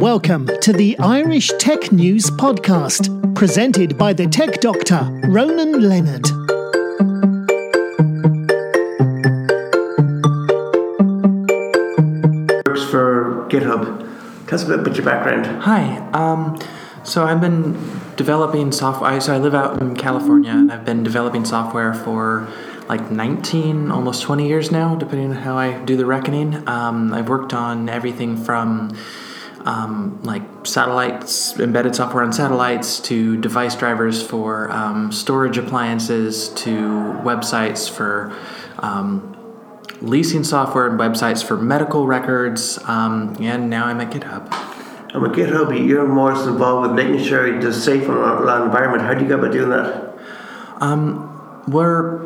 Welcome to the Irish Tech News Podcast, presented by the tech doctor, Ronan Leonard. Works for GitHub. Tell us a bit about your background. Hi. Um, so I've been developing software. So I live out in California, and I've been developing software for like 19, almost 20 years now, depending on how I do the reckoning. Um, I've worked on everything from um, like satellites, embedded software on satellites, to device drivers for um, storage appliances, to websites for um, leasing software and websites for medical records. Um, and now I'm at GitHub. And with GitHub, you're more involved with making sure it's safe and online environment. How do you go about doing that? We're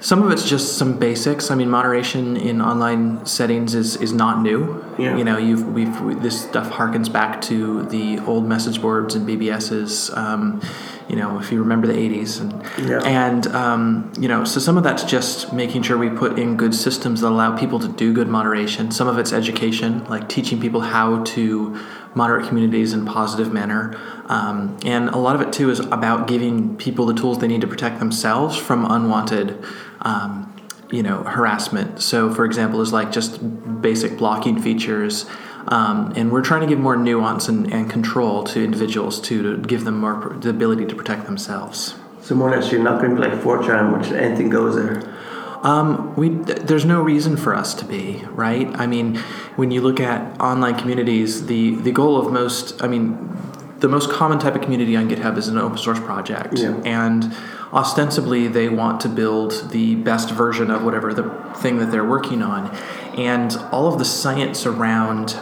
some of it's just some basics. I mean, moderation in online settings is, is not new. Yeah. You know, you've we've we, this stuff harkens back to the old message boards and BBSs. Um, you know, if you remember the '80s, and Yeah. and um, you know, so some of that's just making sure we put in good systems that allow people to do good moderation. Some of it's education, like teaching people how to moderate communities in a positive manner. Um, and a lot of it too is about giving people the tools they need to protect themselves from unwanted, um, you know, harassment. So, for example, is like just basic blocking features. Um, and we're trying to give more nuance and, and control to individuals too, to give them more pr- the ability to protect themselves. So more or less, you're not going to be like 4chan, which anything goes there. Um, we th- there's no reason for us to be right. I mean, when you look at online communities, the the goal of most, I mean, the most common type of community on GitHub is an open source project, Yeah. and ostensibly they want to build the best version of whatever the thing that they're working on, and all of the science around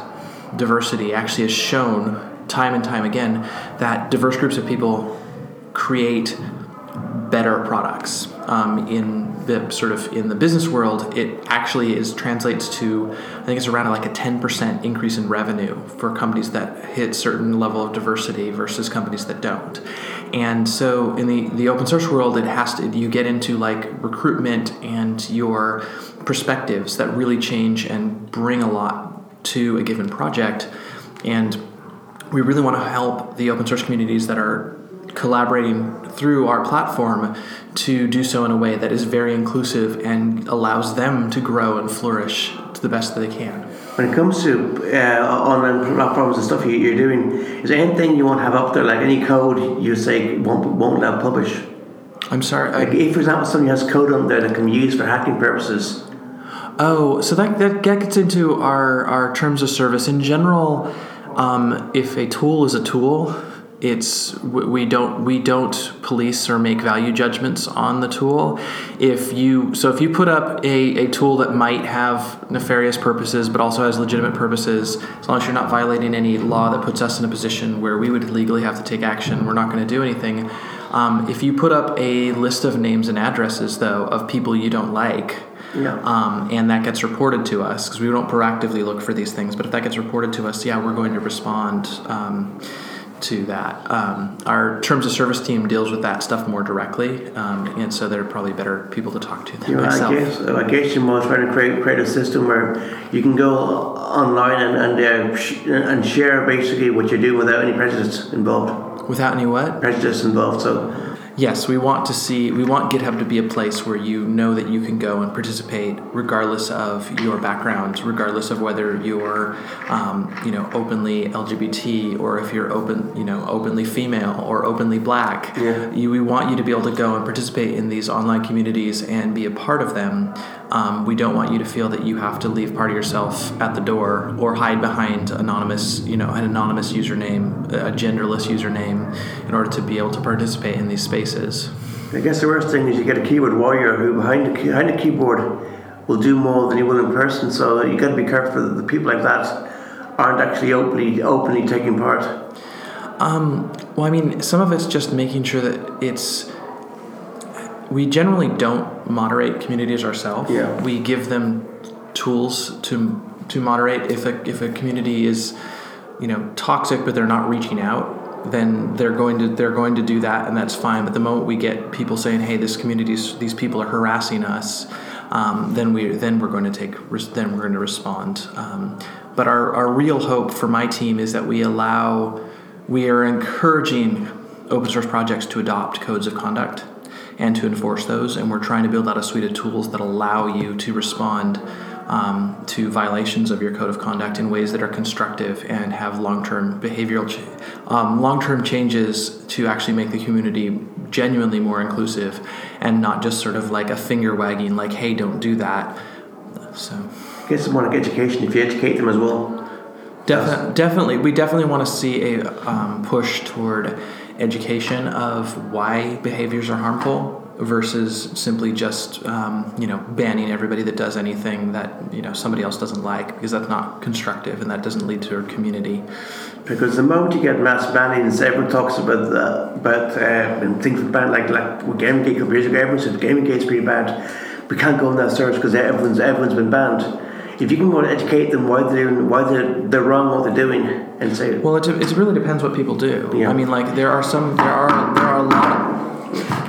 diversity actually has shown time and time again that diverse groups of people create better products. Um, in the sort of in the business world, it actually is translates to I think it's around like a ten percent increase in revenue for companies that hit certain level of diversity versus companies that don't. And so in the the open source world, it has to you get into like recruitment and your perspectives that really change and bring a lot to a given project. And we really want to help the open source communities that are collaborating through our platform to do so in a way that is very inclusive and allows them to grow and flourish to the best that they can. When it comes to uh, online platforms and stuff you, you're doing, is there anything you won't have up there, like any code you say won't, won't allow publish? I'm sorry. Like if, for example, somebody has code on there that can be used for hacking purposes, oh, so that, that gets into our, our terms of service. In general, um, if a tool is a tool, it's we don't we don't police or make value judgments on the tool if you so if you put up a, a tool that might have nefarious purposes but also has legitimate purposes as long as you're not violating any law that puts us in a position where we would legally have to take action we're not going to do anything um, if you put up a list of names and addresses though of people you don't like Yeah. um, and that gets reported to us because we don't proactively look for these things. But if that gets reported to us, yeah, we're going to respond um, to that. Um, our terms of service team deals with that stuff more directly, um, and so they're probably better people to talk to than You know, I myself. guess I guess you're more trying to create create a system where you can go online and and, uh, sh- and share basically what you're doing without any prejudice involved. Without any what? Prejudice involved. So Yes, we want to see, we want GitHub to be a place where you know that you can go and participate regardless of your background, regardless of whether you're, um, you know, openly LGBT or if you're open, you know, openly female or openly black. Yeah. You, we want you to be able to go and participate in these online communities and be a part of them. Um, we don't want you to feel that you have to leave part of yourself at the door or hide behind anonymous, you know, an anonymous username, a genderless username, in order to be able to participate in these spaces. I guess the worst thing is you get a keyboard warrior who behind the key- behind the keyboard will do more than he will in person. So you got to be careful that the people like that aren't actually openly openly taking part. Um, well, I mean, some of it's just making sure that it's. We generally don't moderate communities ourselves. Yeah. We give them tools to to moderate. If a if a community is, you know, toxic but they're not reaching out, then they're going to they're going to do that, and that's fine. But the moment we get people saying, "Hey, this community's these people are harassing us," um, then we then we're going to take then we're going to respond. Um, but our, our real hope for my team is that we allow we are encouraging open source projects to adopt codes of conduct and to enforce those, and we're trying to build out a suite of tools that allow you to respond um, to violations of your code of conduct in ways that are constructive and have long-term behavioral, ch- um, long-term changes to actually make the community genuinely more inclusive, and not just sort of like a finger wagging, like "Hey, don't do that." So, get some more education if you educate them as well. Definitely, definitely, we definitely want to see a um, push toward education of why behaviors are harmful versus simply just um, you know banning everybody that does anything that you know somebody else doesn't like because that's not constructive and that doesn't lead to a community. Because the moment you get mass bannings, everyone talks about the, about uh, things banned like like with GamerGate a couple years ago. Everyone said GamerGate's pretty bad. We can't go on that search because everyone's everyone's been banned if you can go and educate them why they're why they're, they're wrong what they're doing and say well it, it really depends what people do yeah. i mean like there are some there are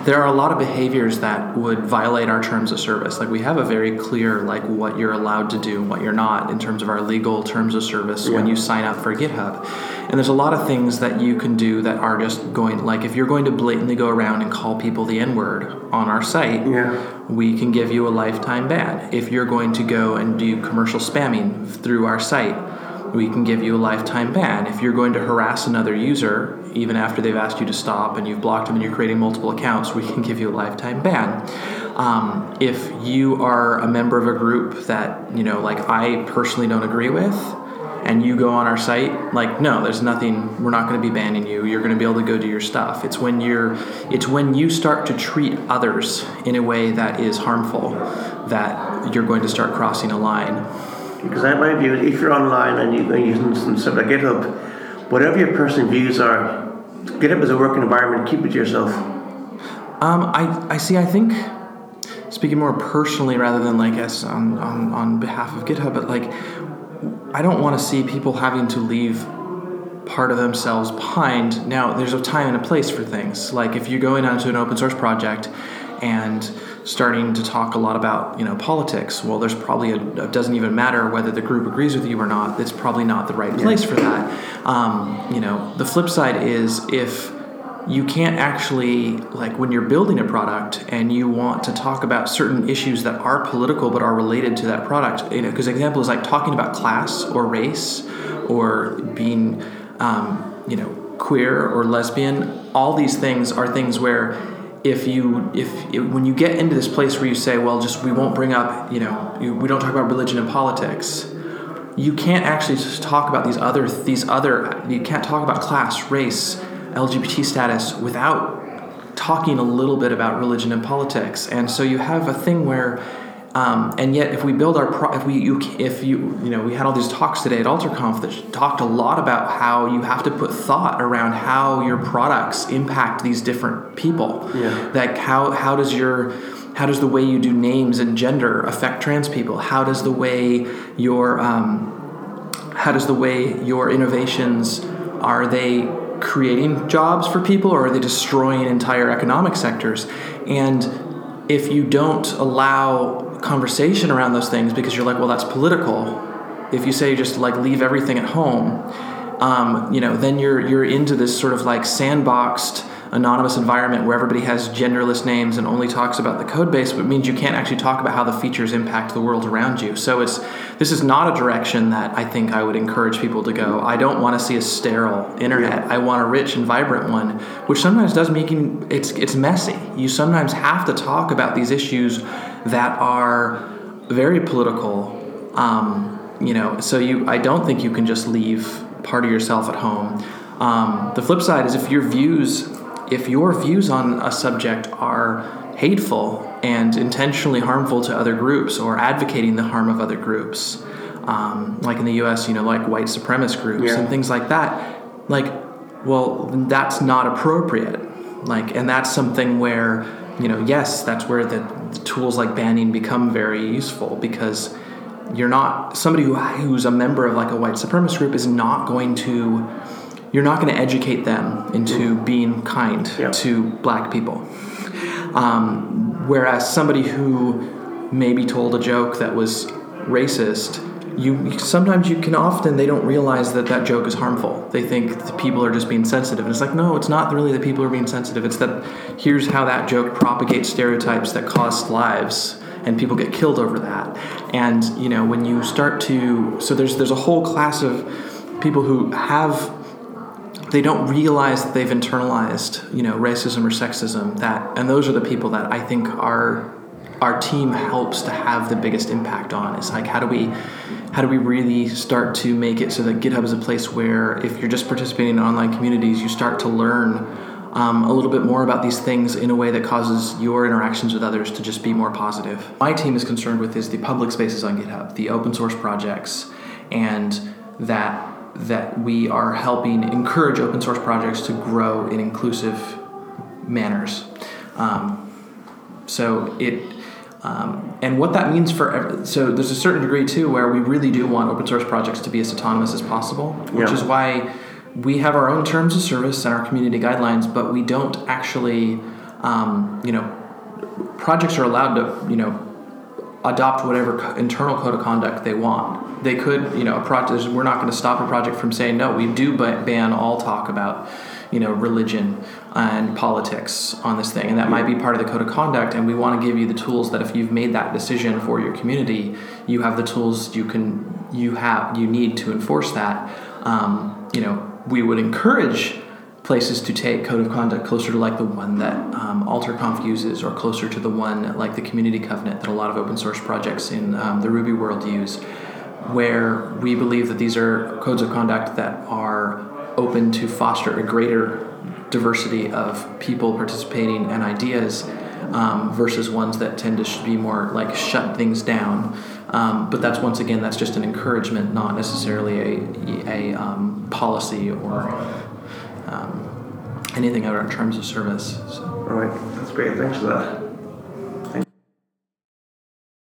there are a lot of behaviors that would violate our terms of service. Like we have a very clear like what you're allowed to do and what you're not in terms of our legal terms of service yeah. when you sign up for GitHub. And there's a lot of things that you can do that are just going like if you're going to blatantly go around and call people the N-word on our site, yeah. we can give you a lifetime ban. If you're going to go and do commercial spamming through our site, we can give you a lifetime ban. If you're going to harass another user, even after they've asked you to stop and you've blocked them and you're creating multiple accounts, we can give you a lifetime ban. Um, if you are a member of a group that, you know, like I personally don't agree with, and you go on our site like no there's nothing we're not going to be banning you. You're going to be able to go do your stuff. It's when you're it's when you start to treat others in a way that is harmful that you're going to start crossing a line. Because I might view, if you're online and you're using some sort of GitHub, whatever your personal views are, GitHub is a working environment. Keep it to yourself. Um, I, I see. I think speaking more personally rather than like as on, on, on behalf of GitHub, but like I don't want to see people having to leave part of themselves behind. Now, there's a time and a place for things. Like if you're going onto an open source project and starting to talk a lot about you know politics. Well there's probably a, it doesn't even matter whether the group agrees with you or not. It's probably not the right place for that. Um, you know the flip side is if you can't actually like when you're building a product and you want to talk about certain issues that are political but are related to that product you know because example is like talking about class or race or being um, you know queer or lesbian all these things are things where if you if when you get into this place where you say well just we won't bring up you know you, we don't talk about religion and politics you can't actually just talk about these other these other you can't talk about class race lgbt status without talking a little bit about religion and politics. And so you have a thing where um, and yet, if we build our pro- if we you if you you know we had all these talks today at AlterConf that talked a lot about how you have to put thought around how your products impact these different people. Yeah. Like how how does your how does the way you do names and gender affect trans people? How does the way your um, how does the way your innovations are they creating jobs for people or are they destroying entire economic sectors? And if you don't allow conversation around those things because you're like, well, that's political. If you say just like leave everything at home, um, you know, then you're you're into this sort of like sandboxed anonymous environment where everybody has genderless names and only talks about the code base, but means you can't actually talk about how the features impact the world around you. So it's this is not a direction that I think I would encourage people to go. I don't want to see a sterile internet. I want a rich and vibrant one, which sometimes does making it's it's messy. You sometimes have to talk about these issues that are very political. Um, you know, so you I don't think you can just leave part of yourself at home. Um, the flip side is if your views if your views on a subject are hateful and intentionally harmful to other groups or advocating the harm of other groups, um, like in the US, you know, like white supremacist groups yeah. and things like that, like, well, that's not appropriate. Like, and that's something where, you know, yes, that's where the, the tools like banning become very useful because you're not somebody who, who's a member of like a white supremacist group is not going to you're not going to educate them into being kind yeah. to black people. Um, whereas somebody who maybe told a joke that was racist, you sometimes you can often they don't realize that that joke is harmful. They think the people are just being sensitive, and it's like no, it's not really the people are being sensitive. It's that here's how that joke propagates stereotypes that cost lives, and people get killed over that. And you know when you start to so there's there's a whole class of people who have they don't realize that they've internalized you know racism or sexism that and those are the people that I think are our team helps to have the biggest impact on. Is like how do we how do we really start to make it so that github is a place where if you're just participating in online communities you start to learn um, a little bit more about these things in a way that causes your interactions with others to just be more positive. My team is concerned with is the public spaces on github the open source projects and that that we are helping encourage open source projects to grow in inclusive manners um, so it um, and what that means for every, so there's a certain degree too where we really do want open source projects to be as autonomous as possible, which yeah. is why we have our own terms of service and our community guidelines, but we don't actually, um, you know, projects are allowed to, you know, adopt whatever internal code of conduct they want. They could, you know, a project. We're not going to stop a project from saying no. We do ban all talk about you know religion and politics on this thing and that might be part of the code of conduct and we want to give you the tools that if you've made that decision for your community you have the tools you can you have you need to enforce that um, you know we would encourage places to take code of conduct closer to like the one that um, AlterConf uses or closer to the one like the community covenant that a lot of open source projects in um, the Ruby world use where we believe that these are codes of conduct that are open to foster a greater diversity of people participating and ideas um, versus ones that tend to be more like shut things down. Um, but that's once again, that's just an encouragement, not necessarily a, a um, policy or anything out in terms of service. So. All right, that's great. Thanks for that.